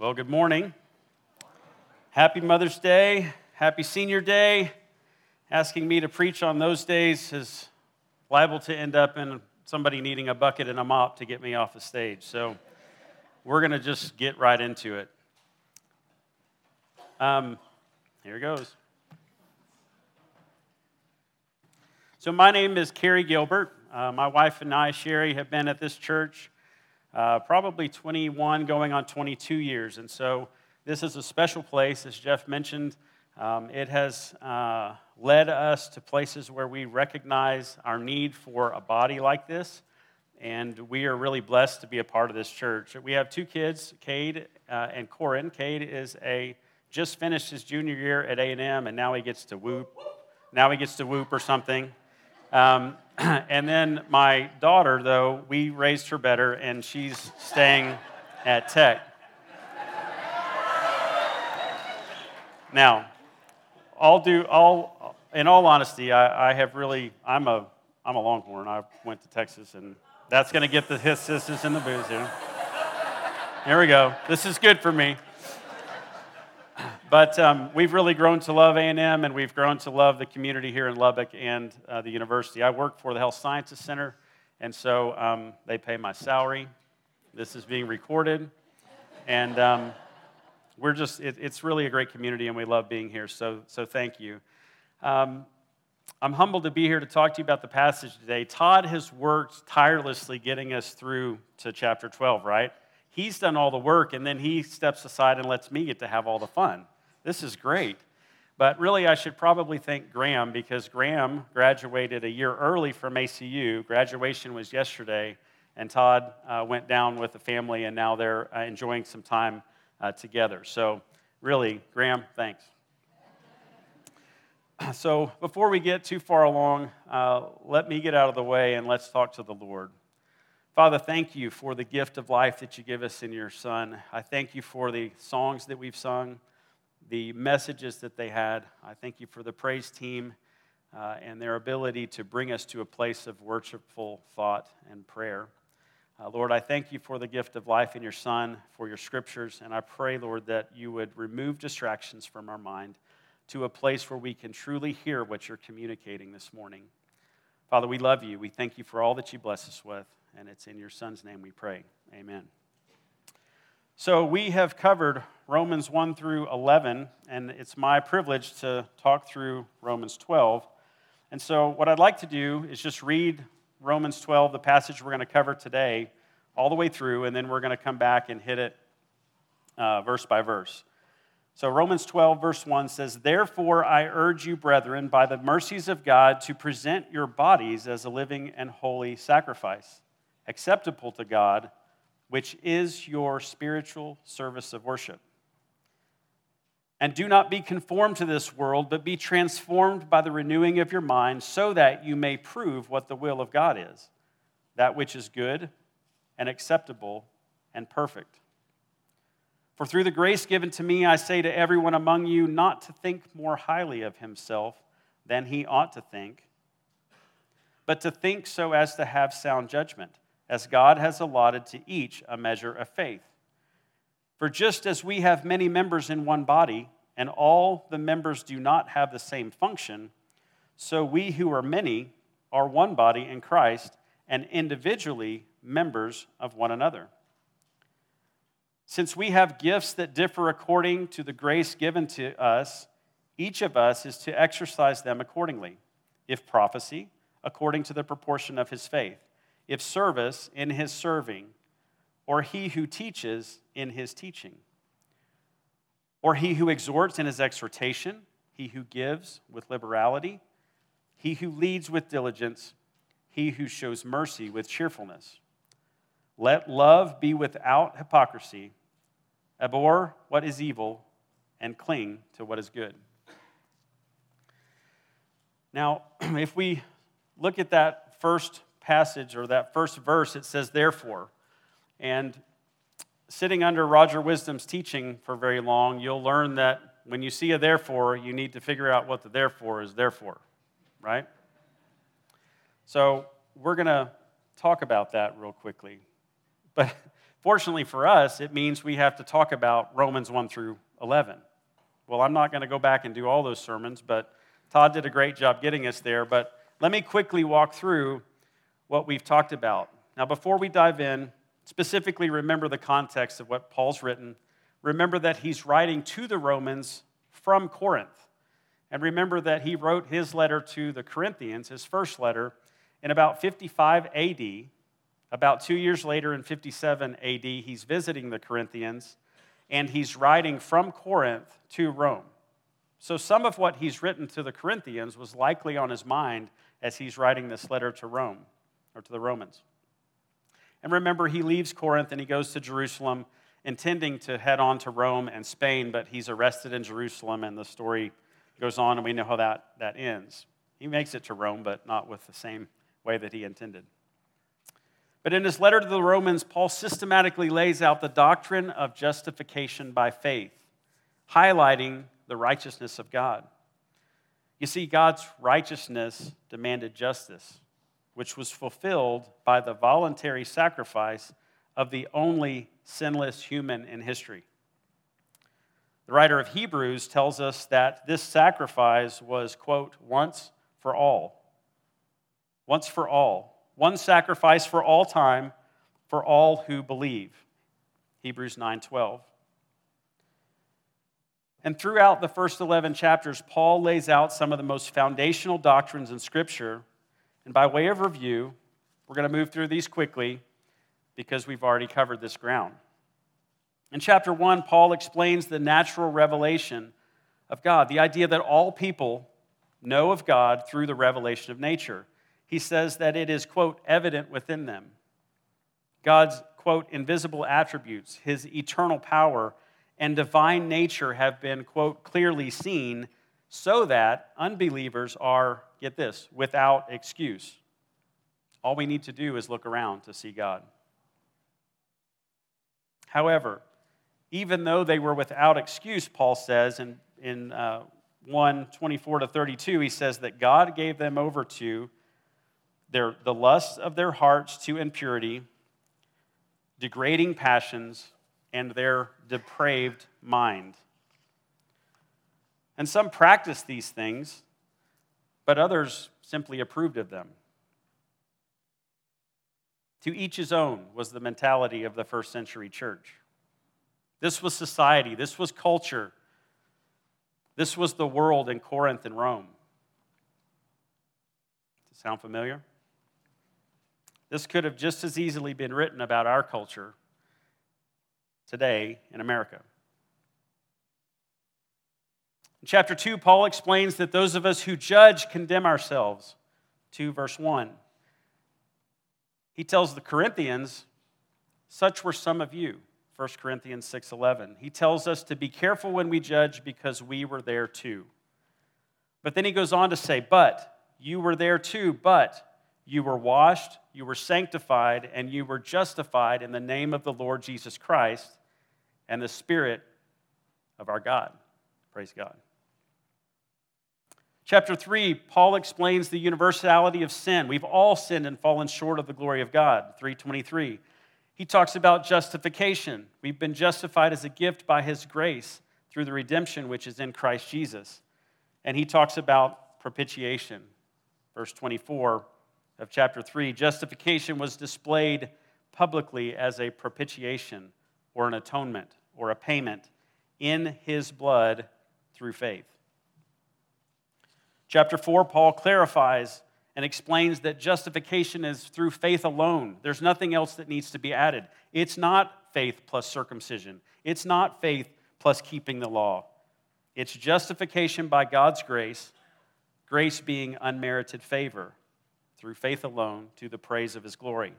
Well, good morning. Happy Mother's Day. Happy Senior Day. Asking me to preach on those days is liable to end up in somebody needing a bucket and a mop to get me off the stage. So we're going to just get right into it. Um, here it goes. So, my name is Carrie Gilbert. Uh, my wife and I, Sherry, have been at this church uh, probably 21, going on 22 years. And so this is a special place, as Jeff mentioned. Um, it has uh, led us to places where we recognize our need for a body like this. And we are really blessed to be a part of this church. We have two kids, Cade uh, and Corin. Cade is a just finished his junior year at A&M, and now he gets to whoop. Now he gets to whoop or something. Um, and then my daughter, though, we raised her better, and she's staying at Tech. Now, I'll do all. In all honesty, I, I have really. I'm a. I'm a Longhorn. I went to Texas, and that's going to get the his sisters in the booze here. Here we go. This is good for me. But um, we've really grown to love A&M, and we've grown to love the community here in Lubbock and uh, the university. I work for the Health Sciences Center, and so um, they pay my salary. This is being recorded, and um, we're just, it, it's really a great community, and we love being here, so, so thank you. Um, I'm humbled to be here to talk to you about the passage today. Todd has worked tirelessly getting us through to chapter 12, right? He's done all the work, and then he steps aside and lets me get to have all the fun. This is great. But really, I should probably thank Graham because Graham graduated a year early from ACU. Graduation was yesterday, and Todd uh, went down with the family, and now they're uh, enjoying some time uh, together. So, really, Graham, thanks. So, before we get too far along, uh, let me get out of the way and let's talk to the Lord. Father, thank you for the gift of life that you give us in your Son. I thank you for the songs that we've sung the messages that they had. I thank you for the praise team uh, and their ability to bring us to a place of worshipful thought and prayer. Uh, Lord, I thank you for the gift of life in your Son, for your scriptures, and I pray, Lord, that you would remove distractions from our mind to a place where we can truly hear what you're communicating this morning. Father, we love you. We thank you for all that you bless us with, and it's in your Son's name we pray. Amen. So, we have covered Romans 1 through 11, and it's my privilege to talk through Romans 12. And so, what I'd like to do is just read Romans 12, the passage we're going to cover today, all the way through, and then we're going to come back and hit it uh, verse by verse. So, Romans 12, verse 1 says, Therefore, I urge you, brethren, by the mercies of God, to present your bodies as a living and holy sacrifice, acceptable to God which is your spiritual service of worship. And do not be conformed to this world, but be transformed by the renewing of your mind, so that you may prove what the will of God is, that which is good and acceptable and perfect. For through the grace given to me, I say to everyone among you not to think more highly of himself than he ought to think, but to think so as to have sound judgment as God has allotted to each a measure of faith. For just as we have many members in one body, and all the members do not have the same function, so we who are many are one body in Christ and individually members of one another. Since we have gifts that differ according to the grace given to us, each of us is to exercise them accordingly. If prophecy, according to the proportion of his faith if service in his serving, or he who teaches in his teaching, or he who exhorts in his exhortation, he who gives with liberality, he who leads with diligence, he who shows mercy with cheerfulness. Let love be without hypocrisy. Abhor what is evil and cling to what is good. Now, if we look at that first passage or that first verse, it says, therefore. And sitting under Roger Wisdom's teaching for very long, you'll learn that when you see a therefore, you need to figure out what the therefore is there for, right? So we're going to talk about that real quickly. But Fortunately for us, it means we have to talk about Romans 1 through 11. Well, I'm not going to go back and do all those sermons, but Todd did a great job getting us there. But let me quickly walk through what we've talked about. Now, before we dive in, specifically remember the context of what Paul's written. Remember that he's writing to the Romans from Corinth. And remember that he wrote his letter to the Corinthians, his first letter, in about 55 AD. About two years later, in 57 AD, he's visiting the Corinthians and he's writing from Corinth to Rome. So, some of what he's written to the Corinthians was likely on his mind as he's writing this letter to Rome or to the Romans. And remember, he leaves Corinth and he goes to Jerusalem, intending to head on to Rome and Spain, but he's arrested in Jerusalem, and the story goes on, and we know how that, that ends. He makes it to Rome, but not with the same way that he intended. But in his letter to the Romans, Paul systematically lays out the doctrine of justification by faith, highlighting the righteousness of God. You see, God's righteousness demanded justice, which was fulfilled by the voluntary sacrifice of the only sinless human in history. The writer of Hebrews tells us that this sacrifice was, quote, once for all. Once for all. One sacrifice for all time for all who believe. Hebrews 9:12. And throughout the first 11 chapters, Paul lays out some of the most foundational doctrines in Scripture. And by way of review, we're going to move through these quickly because we've already covered this ground. In chapter 1, Paul explains the natural revelation of God, the idea that all people know of God through the revelation of nature. He says that it is, quote, evident within them. God's, quote, invisible attributes, his eternal power, and divine nature have been, quote, clearly seen so that unbelievers are, get this, without excuse. All we need to do is look around to see God. However, even though they were without excuse, Paul says in, in uh, 1 24 to 32, he says that God gave them over to their, the lusts of their hearts to impurity, degrading passions, and their depraved mind. And some practice these things, but others simply approved of them. To each his own was the mentality of the first century church. This was society, this was culture, this was the world in Corinth and Rome. Does sound familiar? This could have just as easily been written about our culture today in America. In chapter 2, Paul explains that those of us who judge condemn ourselves. 2 verse 1. He tells the Corinthians, Such were some of you. 1 Corinthians 6:11. He tells us to be careful when we judge because we were there too. But then he goes on to say, "But you were there too, but you were washed, you were sanctified, and you were justified in the name of the Lord Jesus Christ and the Spirit of our God." Praise God. Chapter 3, Paul explains the universality of sin. We've all sinned and fallen short of the glory of God. 323. He talks about justification. We've been justified as a gift by His grace through the redemption which is in Christ Jesus. And he talks about propitiation. Verse 24 of chapter 3 justification was displayed publicly as a propitiation or an atonement or a payment in His blood through faith. Chapter 4, Paul clarifies and explains that justification is through faith alone. There's nothing else that needs to be added. It's not faith plus circumcision, it's not faith plus keeping the law. It's justification by God's grace, grace being unmerited favor through faith alone to the praise of his glory.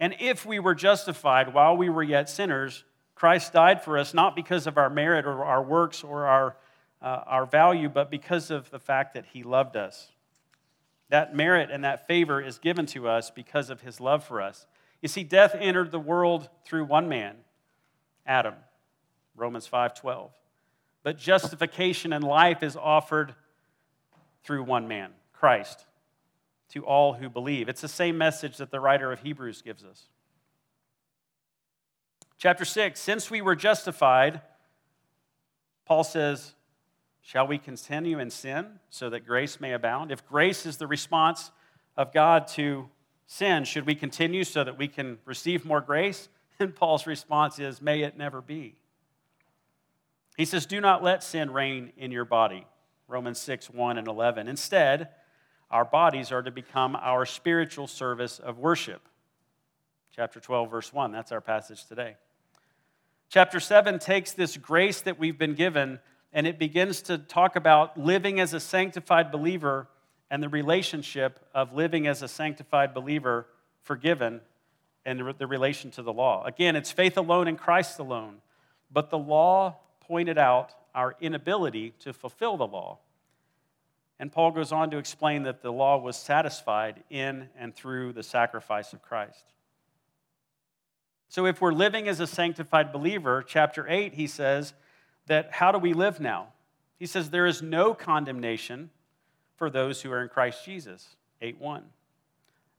And if we were justified while we were yet sinners, Christ died for us not because of our merit or our works or our uh, our value, but because of the fact that He loved us. That merit and that favor is given to us because of His love for us. You see, death entered the world through one man, Adam, Romans 5:12. But justification and life is offered through one man, Christ, to all who believe. It's the same message that the writer of Hebrews gives us. Chapter 6 Since we were justified, Paul says, Shall we continue in sin so that grace may abound? If grace is the response of God to sin, should we continue so that we can receive more grace? And Paul's response is, May it never be. He says, Do not let sin reign in your body. Romans 6, 1 and 11. Instead, our bodies are to become our spiritual service of worship. Chapter 12, verse 1. That's our passage today. Chapter 7 takes this grace that we've been given and it begins to talk about living as a sanctified believer and the relationship of living as a sanctified believer, forgiven, and the relation to the law. Again, it's faith alone in Christ alone. But the law pointed out our inability to fulfill the law. And Paul goes on to explain that the law was satisfied in and through the sacrifice of Christ. So, if we're living as a sanctified believer, chapter 8, he says that how do we live now? He says, There is no condemnation for those who are in Christ Jesus. 8 1.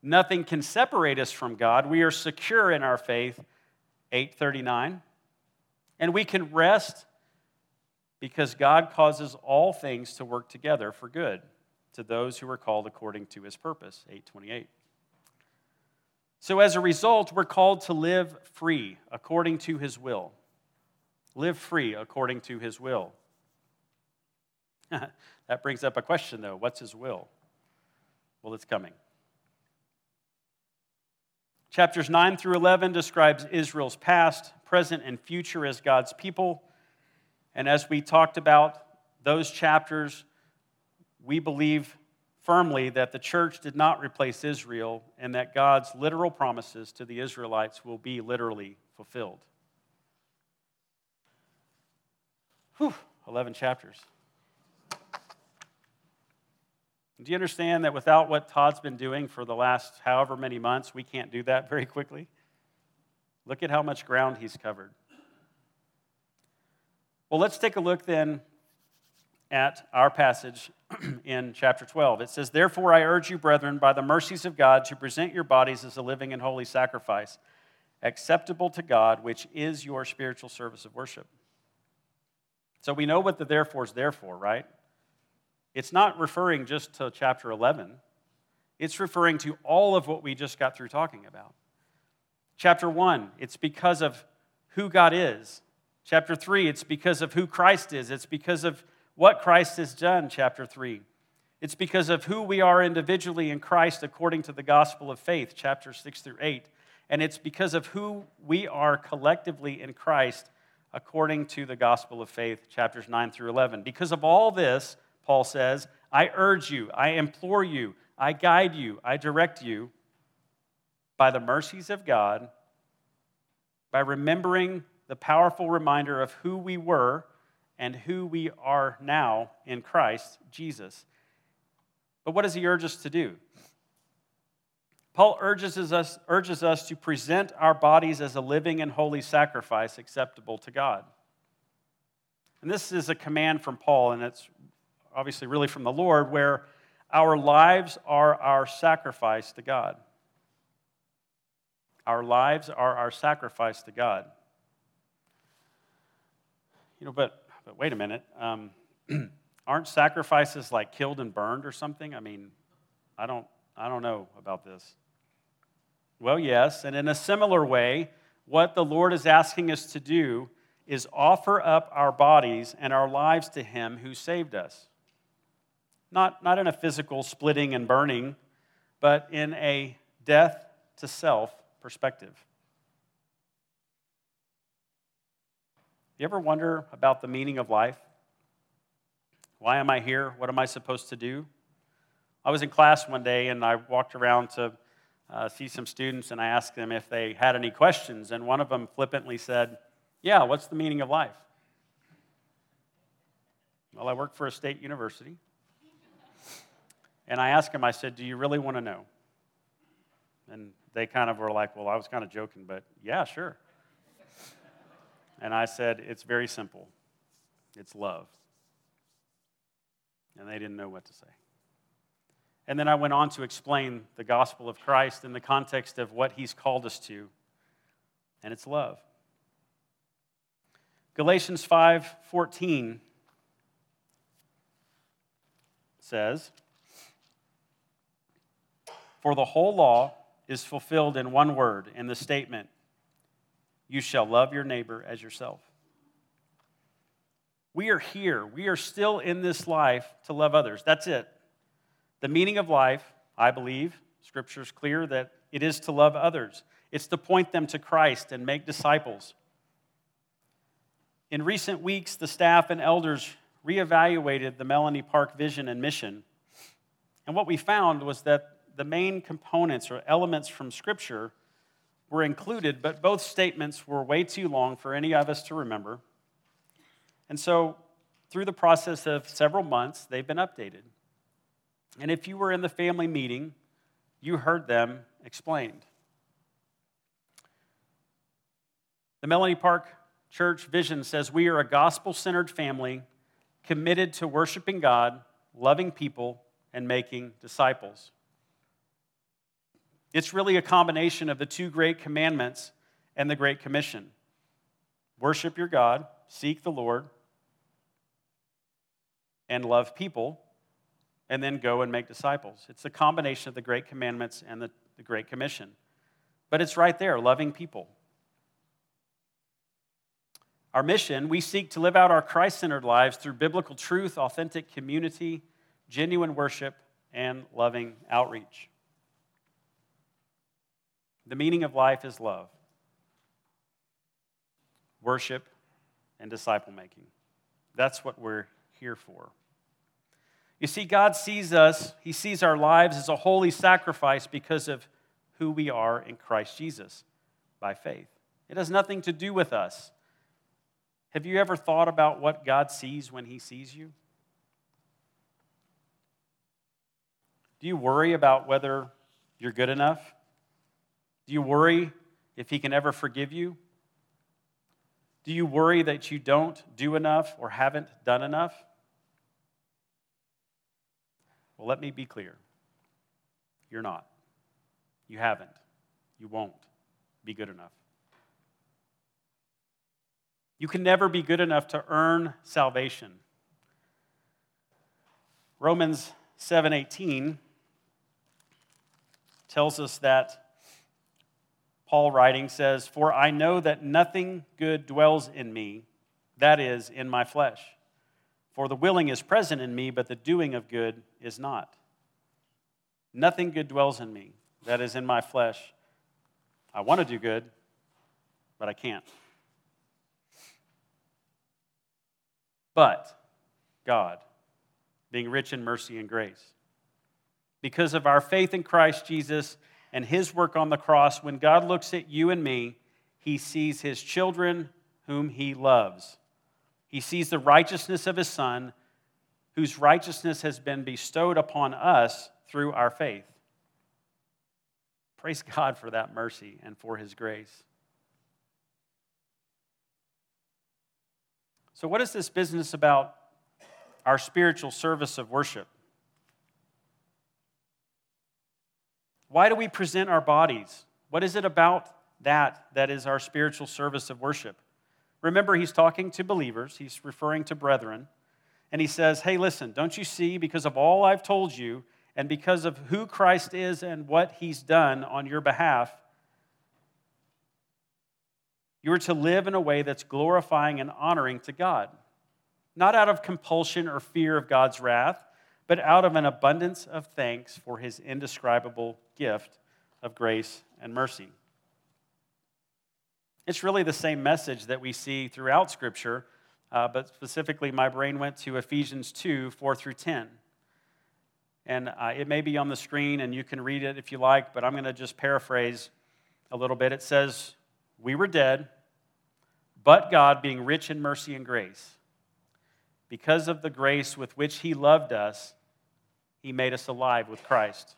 Nothing can separate us from God. We are secure in our faith. 839. And we can rest because God causes all things to work together for good to those who are called according to his purpose. 828. So, as a result, we're called to live free according to his will. Live free according to his will. that brings up a question, though. What's his will? Well, it's coming. Chapters 9 through 11 describes Israel's past, present, and future as God's people. And as we talked about those chapters, we believe firmly that the church did not replace Israel and that God's literal promises to the Israelites will be literally fulfilled. Whew, 11 chapters. Do you understand that without what Todd's been doing for the last however many months, we can't do that very quickly? Look at how much ground he's covered. Well, let's take a look then at our passage in chapter 12. It says, Therefore, I urge you, brethren, by the mercies of God, to present your bodies as a living and holy sacrifice, acceptable to God, which is your spiritual service of worship. So we know what the therefore is there for, right? It's not referring just to chapter 11, it's referring to all of what we just got through talking about. Chapter 1, it's because of who God is Chapter 3, it's because of who Christ is. It's because of what Christ has done, chapter 3. It's because of who we are individually in Christ according to the gospel of faith, chapter 6 through 8. And it's because of who we are collectively in Christ according to the gospel of faith, chapters 9 through 11. Because of all this, Paul says, I urge you, I implore you, I guide you, I direct you by the mercies of God, by remembering the powerful reminder of who we were and who we are now in Christ Jesus. But what does he urge us to do? Paul urges us, urges us to present our bodies as a living and holy sacrifice acceptable to God. And this is a command from Paul, and it's obviously really from the Lord, where our lives are our sacrifice to God. Our lives are our sacrifice to God you know, but, but wait a minute. Um, aren't sacrifices like killed and burned or something? I mean, I don't, I don't know about this. Well, yes, and in a similar way, what the Lord is asking us to do is offer up our bodies and our lives to Him who saved us. Not, not in a physical splitting and burning, but in a death to self perspective. You ever wonder about the meaning of life? Why am I here? What am I supposed to do? I was in class one day and I walked around to uh, see some students and I asked them if they had any questions. And one of them flippantly said, Yeah, what's the meaning of life? Well, I work for a state university. And I asked him, I said, Do you really want to know? And they kind of were like, Well, I was kind of joking, but yeah, sure. And I said, It's very simple it's love. And they didn't know what to say. And then I went on to explain the gospel of Christ in the context of what he's called us to, and it's love. Galatians 5:14 says, "For the whole law is fulfilled in one word, in the statement, you shall love your neighbor as yourself." We are here. We are still in this life to love others. That's it. The meaning of life, I believe, scripture is clear that it is to love others. It's to point them to Christ and make disciples. In recent weeks, the staff and elders reevaluated the Melonie Park vision and mission. And what we found was that the main components or elements from Scripture were included, but both statements were way too long for any of us to remember. And so, through the process of several months, they've been updated. And if you were in the family meeting, you heard them explained. The Melonie Park Church vision says we are a gospel centered family committed to worshiping God, loving people, and making disciples. It's really a combination of the two great commandments and the Great Commission worship your God, seek the Lord, and love people, and then go and make disciples. It's a combination of the Great Commandments and the, the Great Commission. But it's right there loving people. Our mission, we seek to live out our Christ centered lives through biblical truth, authentic community, genuine worship, and loving outreach. The meaning of life is love, worship, and disciple making. That's what we're here for. You see, God sees us, He sees our lives as a holy sacrifice because of who we are in Christ Jesus by faith. It has nothing to do with us. Have you ever thought about what God sees when He sees you? Do you worry about whether you're good enough? Do you worry if He can ever forgive you? Do you worry that you don't do enough or haven't done enough? Well, let me be clear. You're not. You haven't. You won't be good enough. You can never be good enough to earn salvation. Romans 7:18 tells us that Paul writing says, "For I know that nothing good dwells in me, that is in my flesh. For the willing is present in me, but the doing of good is not. Nothing good dwells in me, that is in my flesh. I want to do good, but I can't." But God, being rich in mercy and grace, because of our faith in Christ Jesus and his work on the cross, when God looks at you and me, he sees his children whom he loves. He sees the righteousness of his Son, whose righteousness has been bestowed upon us through our faith. Praise God for that mercy and for his grace. So, what is this business about our spiritual service of worship? Why do we present our bodies? What is it about that that is our spiritual service of worship? Remember, he's talking to believers, he's referring to brethren, and he says, Hey, listen, don't you see, because of all I've told you, and because of who Christ is and what he's done on your behalf, you are to live in a way that's glorifying and honoring to God, not out of compulsion or fear of God's wrath, but out of an abundance of thanks for his indescribable gift of grace and mercy. It's really the same message that we see throughout Scripture, uh, but specifically, my brain went to Ephesians 2 4 through 10. And uh, it may be on the screen, and you can read it if you like, but I'm going to just paraphrase a little bit. It says, we were dead, but God, being rich in mercy and grace, because of the grace with which He loved us, He made us alive with Christ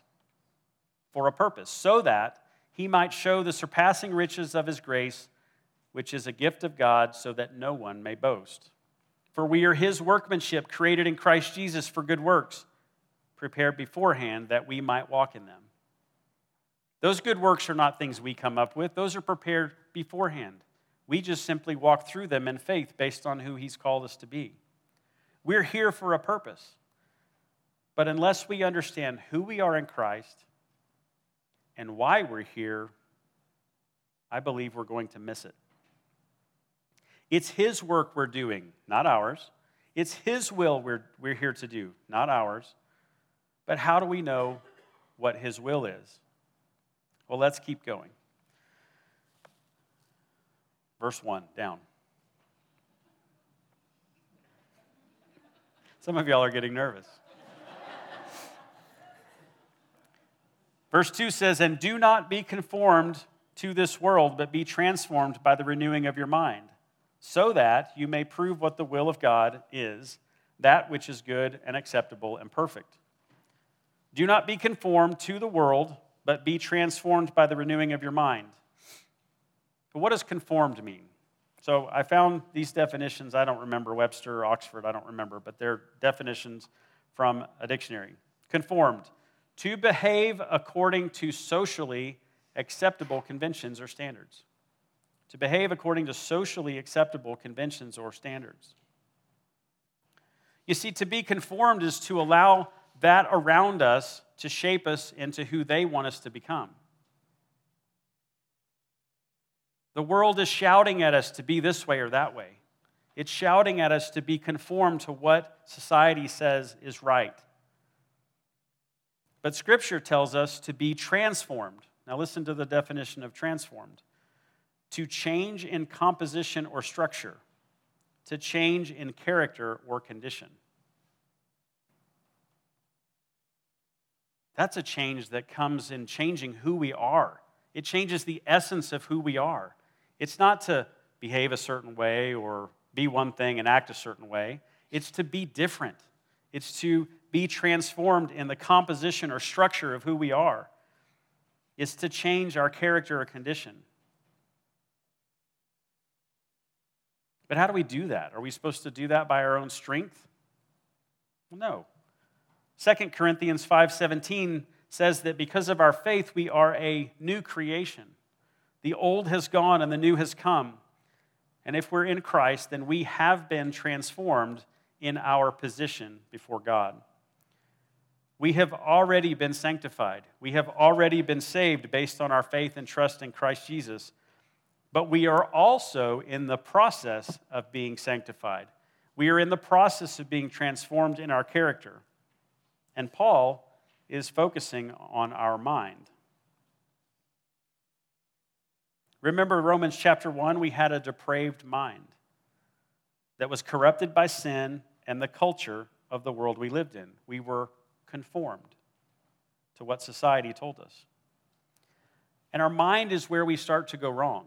for a purpose, so that He might show the surpassing riches of His grace, which is a gift of God, so that no one may boast. For we are His workmanship, created in Christ Jesus for good works, prepared beforehand that we might walk in them. Those good works are not things we come up with, those are prepared beforehand. We just simply walk through them in faith based on who He's called us to be. We're here for a purpose. But unless we understand who we are in Christ and why we're here, I believe we're going to miss it. It's His work we're doing, not ours. It's His will we're, we're here to do, not ours. But how do we know what His will is? Well, let's keep going. Verse 1, down. Some of y'all are getting nervous. Verse 2 says, And do not be conformed to this world, but be transformed by the renewing of your mind, so that you may prove what the will of God is, that which is good and acceptable and perfect. Do not be conformed to the world, but be transformed by the renewing of your mind. But what does conformed mean? So I found these definitions. I don't remember Webster or Oxford, I don't remember, but they're definitions from a dictionary. Conformed, to behave according to socially acceptable conventions or standards. To behave according to socially acceptable conventions or standards. You see, to be conformed is to allow that around us to shape us into who they want us to become. The world is shouting at us to be this way or that way. It's shouting at us to be conformed to what society says is right. But Scripture tells us to be transformed. Now, listen to the definition of transformed to change in composition or structure, to change in character or condition. That's a change that comes in changing who we are. It changes the essence of who we are. It's not to behave a certain way or be one thing and act a certain way, it's to be different. It's to be transformed in the composition or structure of who we are. It's to change our character or condition. But how do we do that? Are we supposed to do that by our own strength? No. 2 Corinthians 5:17 says that because of our faith we are a new creation. The old has gone and the new has come. And if we're in Christ, then we have been transformed in our position before God. We have already been sanctified. We have already been saved based on our faith and trust in Christ Jesus. But we are also in the process of being sanctified. We are in the process of being transformed in our character. And Paul is focusing on our mind. Remember Romans chapter 1, we had a depraved mind that was corrupted by sin and the culture of the world we lived in. We were conformed to what society told us. And our mind is where we start to go wrong.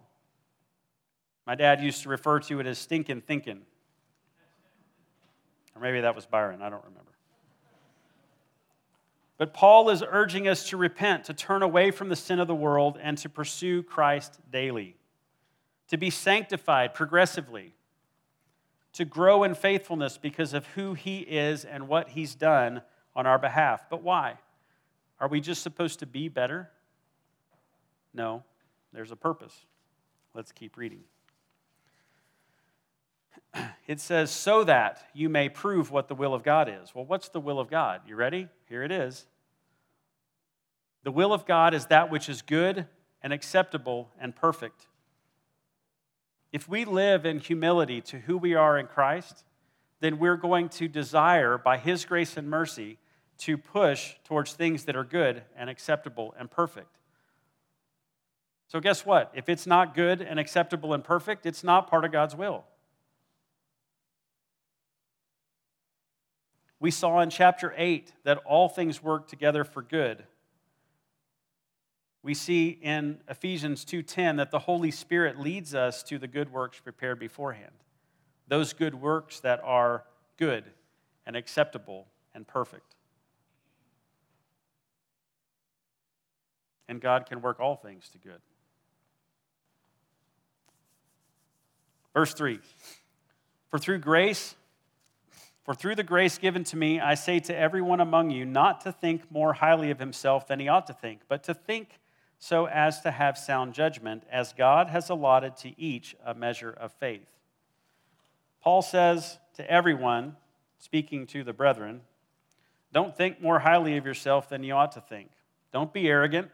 My dad used to refer to it as stinking thinking. Or maybe that was Byron, I don't remember. But Paul is urging us to repent, to turn away from the sin of the world, and to pursue Christ daily, to be sanctified progressively, to grow in faithfulness because of who he is and what he's done on our behalf. But why? Are we just supposed to be better? No, there's a purpose. Let's keep reading. It says, so that you may prove what the will of God is. Well, what's the will of God? You ready? Here it is. The will of God is that which is good and acceptable and perfect. If we live in humility to who we are in Christ, then we're going to desire, by His grace and mercy, to push towards things that are good and acceptable and perfect. So, guess what? If it's not good and acceptable and perfect, it's not part of God's will. We saw in chapter 8 that all things work together for good. We see in Ephesians 2:10 that the Holy Spirit leads us to the good works prepared beforehand. Those good works that are good and acceptable and perfect. and God can work all things to good. Verse 3 For through grace, for through the grace given to me, I say to everyone among you not to think more highly of himself than he ought to think, but to think so as to have sound judgment, as God has allotted to each a measure of faith. Paul says to everyone, speaking to the brethren, don't think more highly of yourself than you ought to think. Don't be arrogant.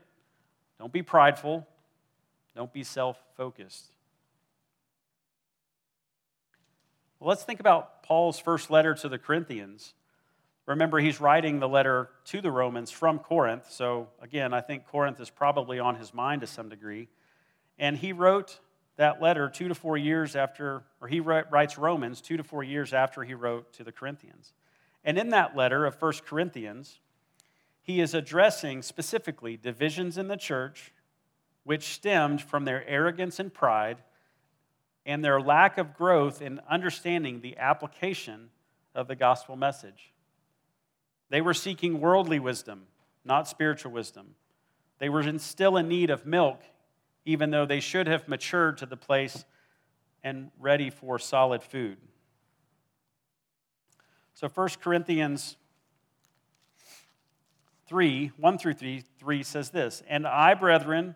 Don't be prideful. Don't be self focused. Well, let's think about Paul's first letter to the Corinthians. Remember, he's writing the letter to the Romans from Corinth. So, again, I think Corinth is probably on his mind to some degree. And he wrote that letter two to four years after, or he writes Romans two to four years after he wrote to the Corinthians. And in that letter of 1 Corinthians, he is addressing specifically divisions in the church which stemmed from their arrogance and pride and their lack of growth in understanding the application of the gospel message. They were seeking worldly wisdom, not spiritual wisdom. They were still in need of milk, even though they should have matured to the place and ready for solid food. So 1 Corinthians 3, 1 through 3, 3 says this And I, brethren,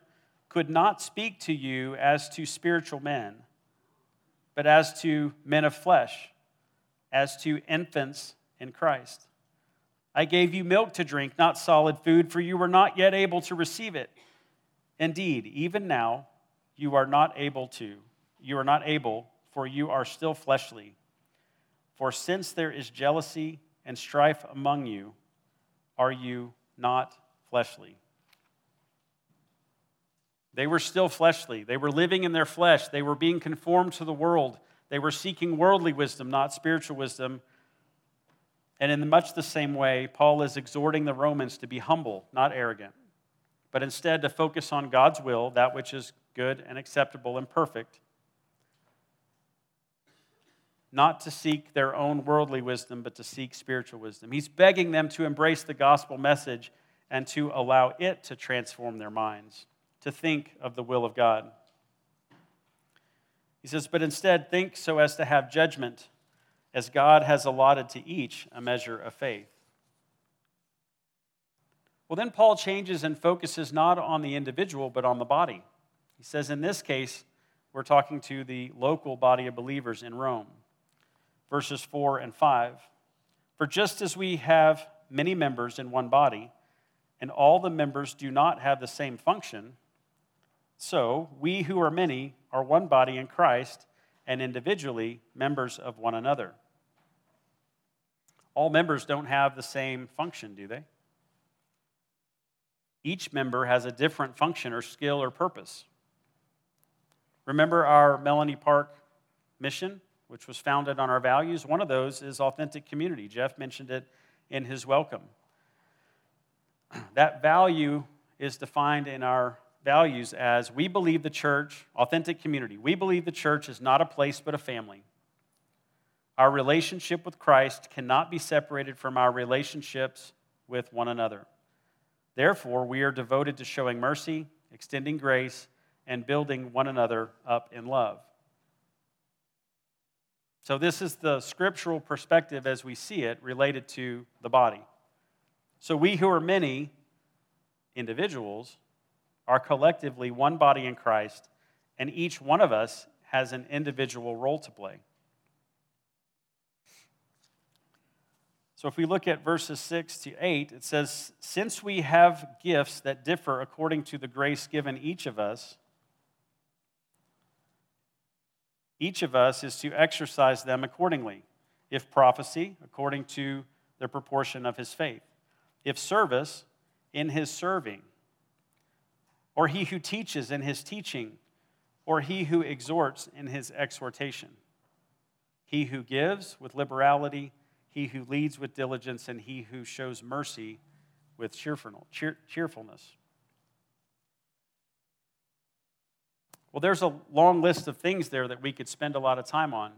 could not speak to you as to spiritual men, but as to men of flesh, as to infants in Christ. I gave you milk to drink, not solid food, for you were not yet able to receive it. Indeed, even now, you are not able to. You are not able, for you are still fleshly. For since there is jealousy and strife among you, are you not fleshly? They were still fleshly. They were living in their flesh. They were being conformed to the world. They were seeking worldly wisdom, not spiritual wisdom. And in much the same way, Paul is exhorting the Romans to be humble, not arrogant, but instead to focus on God's will, that which is good and acceptable and perfect, not to seek their own worldly wisdom, but to seek spiritual wisdom. He's begging them to embrace the gospel message and to allow it to transform their minds, to think of the will of God. He says, but instead, think so as to have judgment as God has allotted to each a measure of faith. Well, then Paul changes and focuses not on the individual, but on the body. He says, in this case, we're talking to the local body of believers in Rome. Verses 4 and 5. For just as we have many members in one body, and all the members do not have the same function, so we who are many are one body in Christ, and individually members of one another all members don't have the same function, do they? Each member has a different function or skill or purpose. Remember our Melonie Park mission, which was founded on our values? One of those is authentic community. Jeff mentioned it in his welcome. That value is defined in our values as we believe the church, authentic community, we believe the church is not a place but a family. Our relationship with Christ cannot be separated from our relationships with one another. Therefore, we are devoted to showing mercy, extending grace, and building one another up in love. So, this is the scriptural perspective as we see it related to the body. So, we who are many individuals are collectively one body in Christ, and each one of us has an individual role to play. So if we look at verses 6 to 8, it says, Since we have gifts that differ according to the grace given each of us, each of us is to exercise them accordingly. If prophecy, according to the proportion of his faith. If service, in his serving. Or he who teaches in his teaching. Or he who exhorts in his exhortation. He who gives with liberality he who leads with diligence, and he who shows mercy with cheerfulness. Well, there's a long list of things there that we could spend a lot of time on.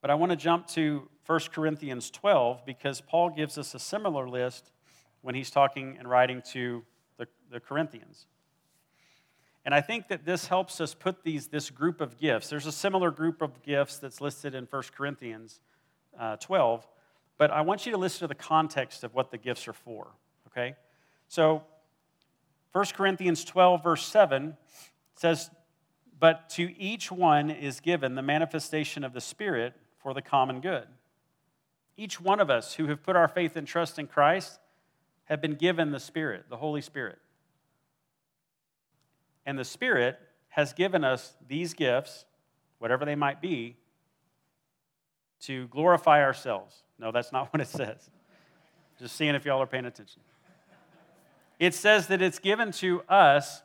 But I want to jump to 1 Corinthians 12 because Paul gives us a similar list when he's talking and writing to the, the Corinthians. And I think that this helps us put these, this group of gifts. There's a similar group of gifts that's listed in 1 Corinthians uh, 12, but I want you to listen to the context of what the gifts are for, okay? So, 1 Corinthians 12, verse 7 says, But to each one is given the manifestation of the Spirit for the common good. Each one of us who have put our faith and trust in Christ have been given the Spirit, the Holy Spirit. And the Spirit has given us these gifts, whatever they might be, to glorify ourselves. No, that's not what it says. Just seeing if y'all are paying attention. It says that it's given to us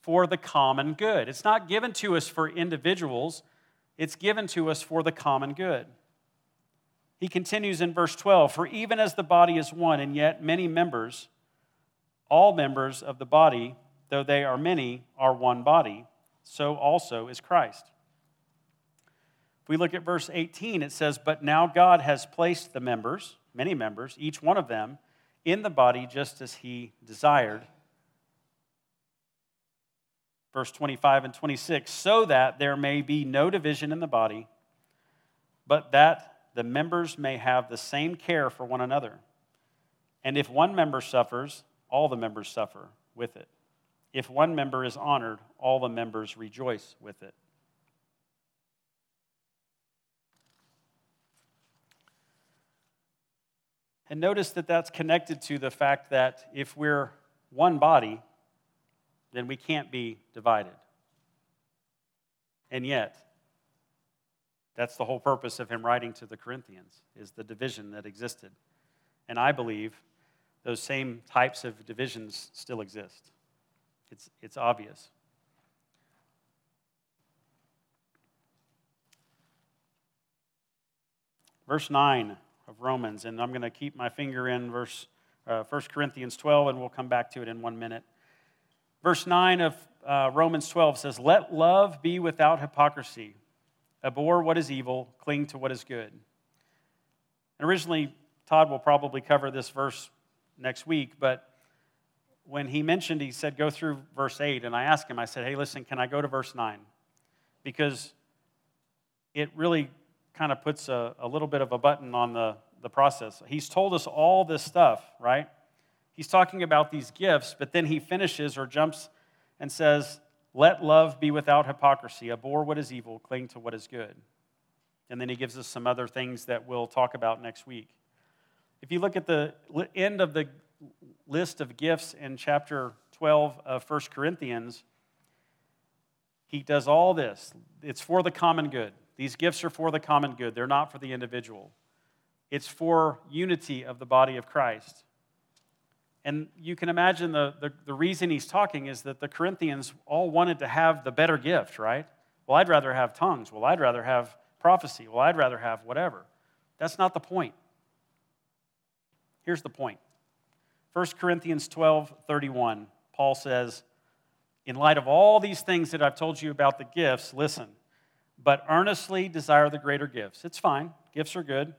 for the common good. It's not given to us for individuals, it's given to us for the common good. He continues in verse 12 For even as the body is one, and yet many members, all members of the body, though they are many, are one body, so also is Christ. If we look at verse 18, it says, But now God has placed the members, many members, each one of them, in the body just as he desired. Verse 25 and 26, so that there may be no division in the body, but that the members may have the same care for one another. And if one member suffers, all the members suffer with it. If one member is honored, all the members rejoice with it. And notice that that's connected to the fact that if we're one body, then we can't be divided. And yet, that's the whole purpose of him writing to the Corinthians, is the division that existed. And I believe those same types of divisions still exist. It's, it's obvious. Verse 9 of Romans, and I'm going to keep my finger in verse uh, 1 Corinthians 12, and we'll come back to it in one minute. Verse 9 of uh, Romans 12 says, Let love be without hypocrisy. Abhor what is evil, cling to what is good. And originally, Todd will probably cover this verse next week, but when he mentioned, he said, go through verse 8. And I asked him, I said, hey, listen, can I go to verse 9? Because it really kind of puts a, a little bit of a button on the, the process. He's told us all this stuff, right? He's talking about these gifts, but then he finishes or jumps and says, let love be without hypocrisy. Abhor what is evil, cling to what is good. And then he gives us some other things that we'll talk about next week. If you look at the end of the list of gifts in chapter 12 of 1 Corinthians, he does all this. It's for the common good. These gifts are for the common good, they're not for the individual. It's for unity of the body of Christ. And you can imagine the, the, the, reason he's talking is that the Corinthians all wanted to have the better gift, right? Well, I'd rather have tongues. Well, I'd rather have prophecy. Well, I'd rather have whatever. That's not the point. Here's the point 1 Corinthians 12 31, Paul says, In light of all these things that I've told you about the gifts, listen, but earnestly desire the greater gifts. It's fine, gifts are good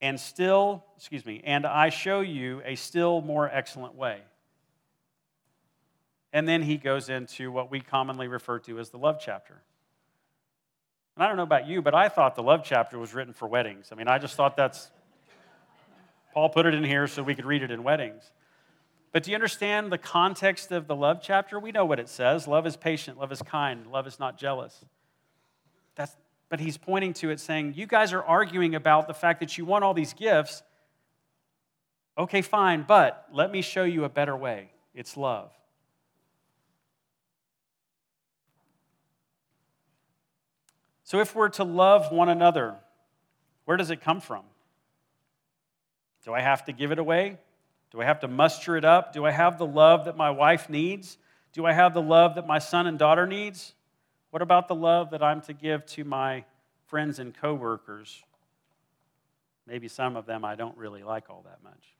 and still, excuse me, and I show you a still more excellent way. And then he goes into what we commonly refer to as the love chapter. And I don't know about you, but I thought the love chapter was written for weddings. I mean, I just thought that's, Paul put it in here so we could read it in weddings. But do you understand the context of the love chapter? We know what it says love is patient, love is kind, love is not jealous. That's, but he's pointing to it saying, You guys are arguing about the fact that you want all these gifts. Okay, fine, but let me show you a better way it's love. So, if we're to love one another, where does it come from? Do I have to give it away? Do I have to muster it up? Do I have the love that my wife needs? Do I have the love that my son and daughter needs? What about the love that I'm to give to my friends and coworkers? Maybe some of them I don't really like all that much.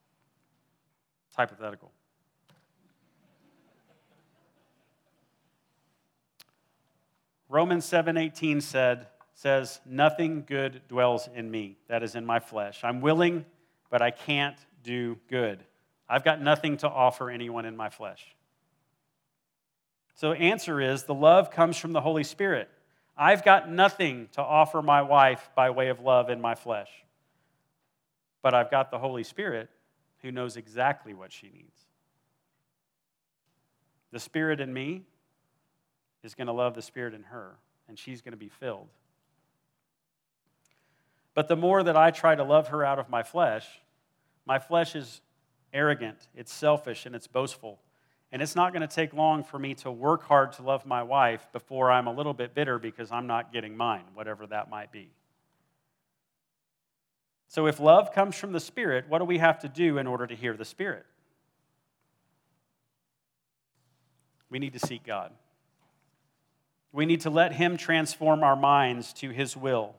It's hypothetical. Romans 7:18 said says nothing good dwells in me that is in my flesh. I'm willing but I can't do good. I've got nothing to offer anyone in my flesh. So, answer is the love comes from the Holy Spirit. I've got nothing to offer my wife by way of love in my flesh, but I've got the Holy Spirit who knows exactly what she needs. The Spirit in me is going to love the Spirit in her, and she's going to be filled. But the more that I try to love her out of my flesh, my flesh is arrogant, it's selfish, and it's boastful. And it's not going to take long for me to work hard to love my wife before I'm a little bit bitter because I'm not getting mine, whatever that might be. So, if love comes from the Spirit, what do we have to do in order to hear the Spirit? We need to seek God. We need to let Him transform our minds to His will.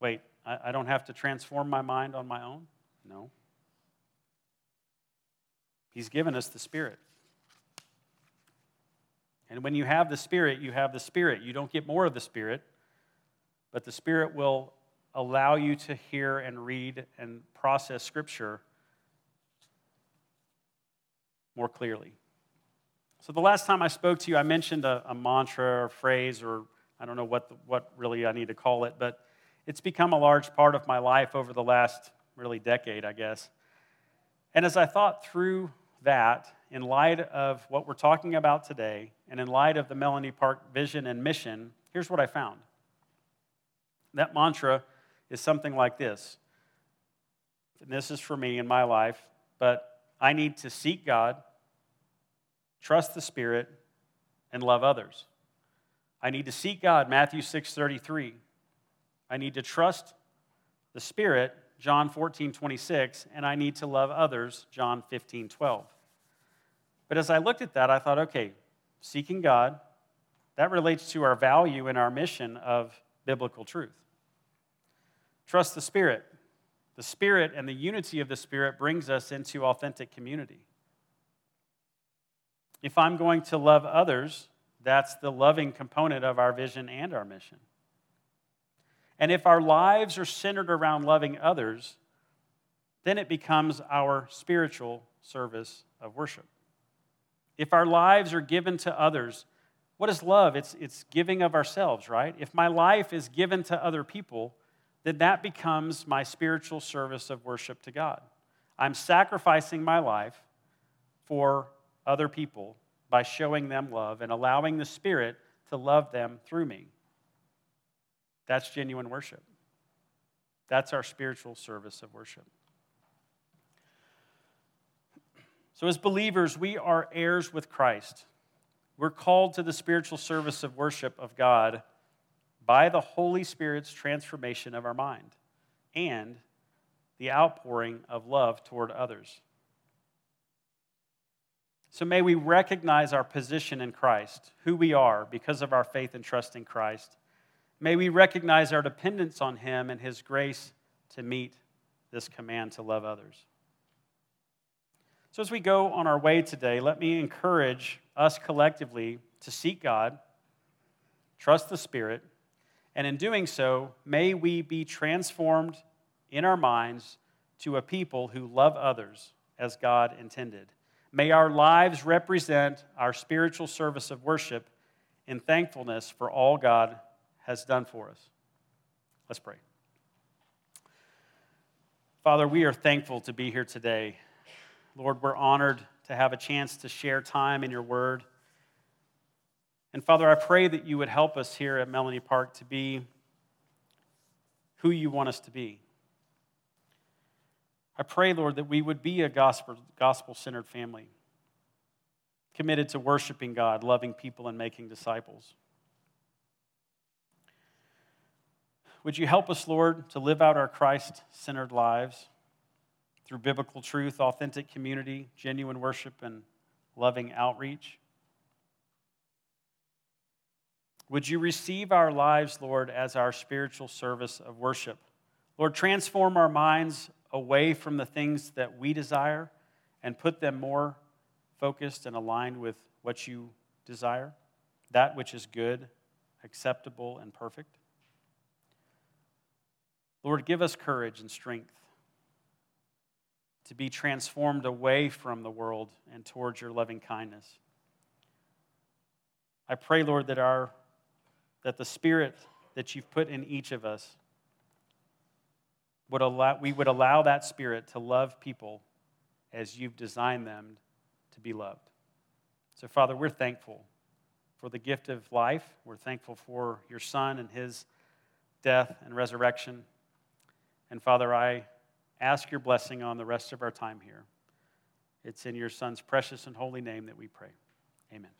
Wait, I don't have to transform my mind on my own? No. He's given us the Spirit. And when you have the Spirit, you have the Spirit. You don't get more of the Spirit, but the Spirit will allow you to hear and read and process Scripture more clearly. So, the last time I spoke to you, I mentioned a, a mantra or phrase, or I don't know what, the, what really I need to call it, but it's become a large part of my life over the last really decade, I guess. And as I thought through that, in light of what we're talking about today, and in light of the Melonie Park vision and mission, here's what I found. That mantra is something like this. And this is for me in my life, but I need to seek God, trust the Spirit, and love others. I need to seek God, Matthew 6:33. I need to trust the Spirit, John 14, 26, and I need to love others, John 15, 12. But as I looked at that, I thought, okay, seeking God, that relates to our value and our mission of biblical truth. Trust the Spirit. The Spirit and the unity of the Spirit brings us into authentic community. If I'm going to love others, that's the loving component of our vision and our mission. And if our lives are centered around loving others, then it becomes our spiritual service of worship. If our lives are given to others, what is love? It's, it's giving of ourselves, right? If my life is given to other people, then that becomes my spiritual service of worship to God. I'm sacrificing my life for other people by showing them love and allowing the Spirit to love them through me. That's genuine worship. That's our spiritual service of worship. So, as believers, we are heirs with Christ. We're called to the spiritual service of worship of God by the Holy Spirit's transformation of our mind and the outpouring of love toward others. So may we recognize our position in Christ, who we are because of our faith and trust in Christ, May we recognize our dependence on Him and His grace to meet this command to love others. So, as we go on our way today, let me encourage us collectively to seek God, trust the Spirit, and in doing so, may we be transformed in our minds to a people who love others as God intended. May our lives represent our spiritual service of worship in thankfulness for all God has done for us. Let's pray. Father, we are thankful to be here today. Lord, we're honored to have a chance to share time in your word. And Father, I pray that you would help us here at Melonie Park to be who you want us to be. I pray, Lord, that we would be a gospel centered family, committed to worshiping God, loving people, and making disciples. Would you help us, Lord, to live out our Christ centered lives through biblical truth, authentic community, genuine worship, and loving outreach? Would you receive our lives, Lord, as our spiritual service of worship? Lord, transform our minds away from the things that we desire and put them more focused and aligned with what you desire, that which is good, acceptable, and perfect. Lord, give us courage and strength to be transformed away from the world and towards your loving kindness. I pray, Lord, that, our, that the Spirit that you've put in each of us would allow, we would allow that Spirit to love people as you've designed them to be loved. So, Father, we're thankful for the gift of life. We're thankful for your Son and his death and resurrection. And, Father, I ask your blessing on the rest of our time here. It's in your Son's precious and holy name that we pray. Amen.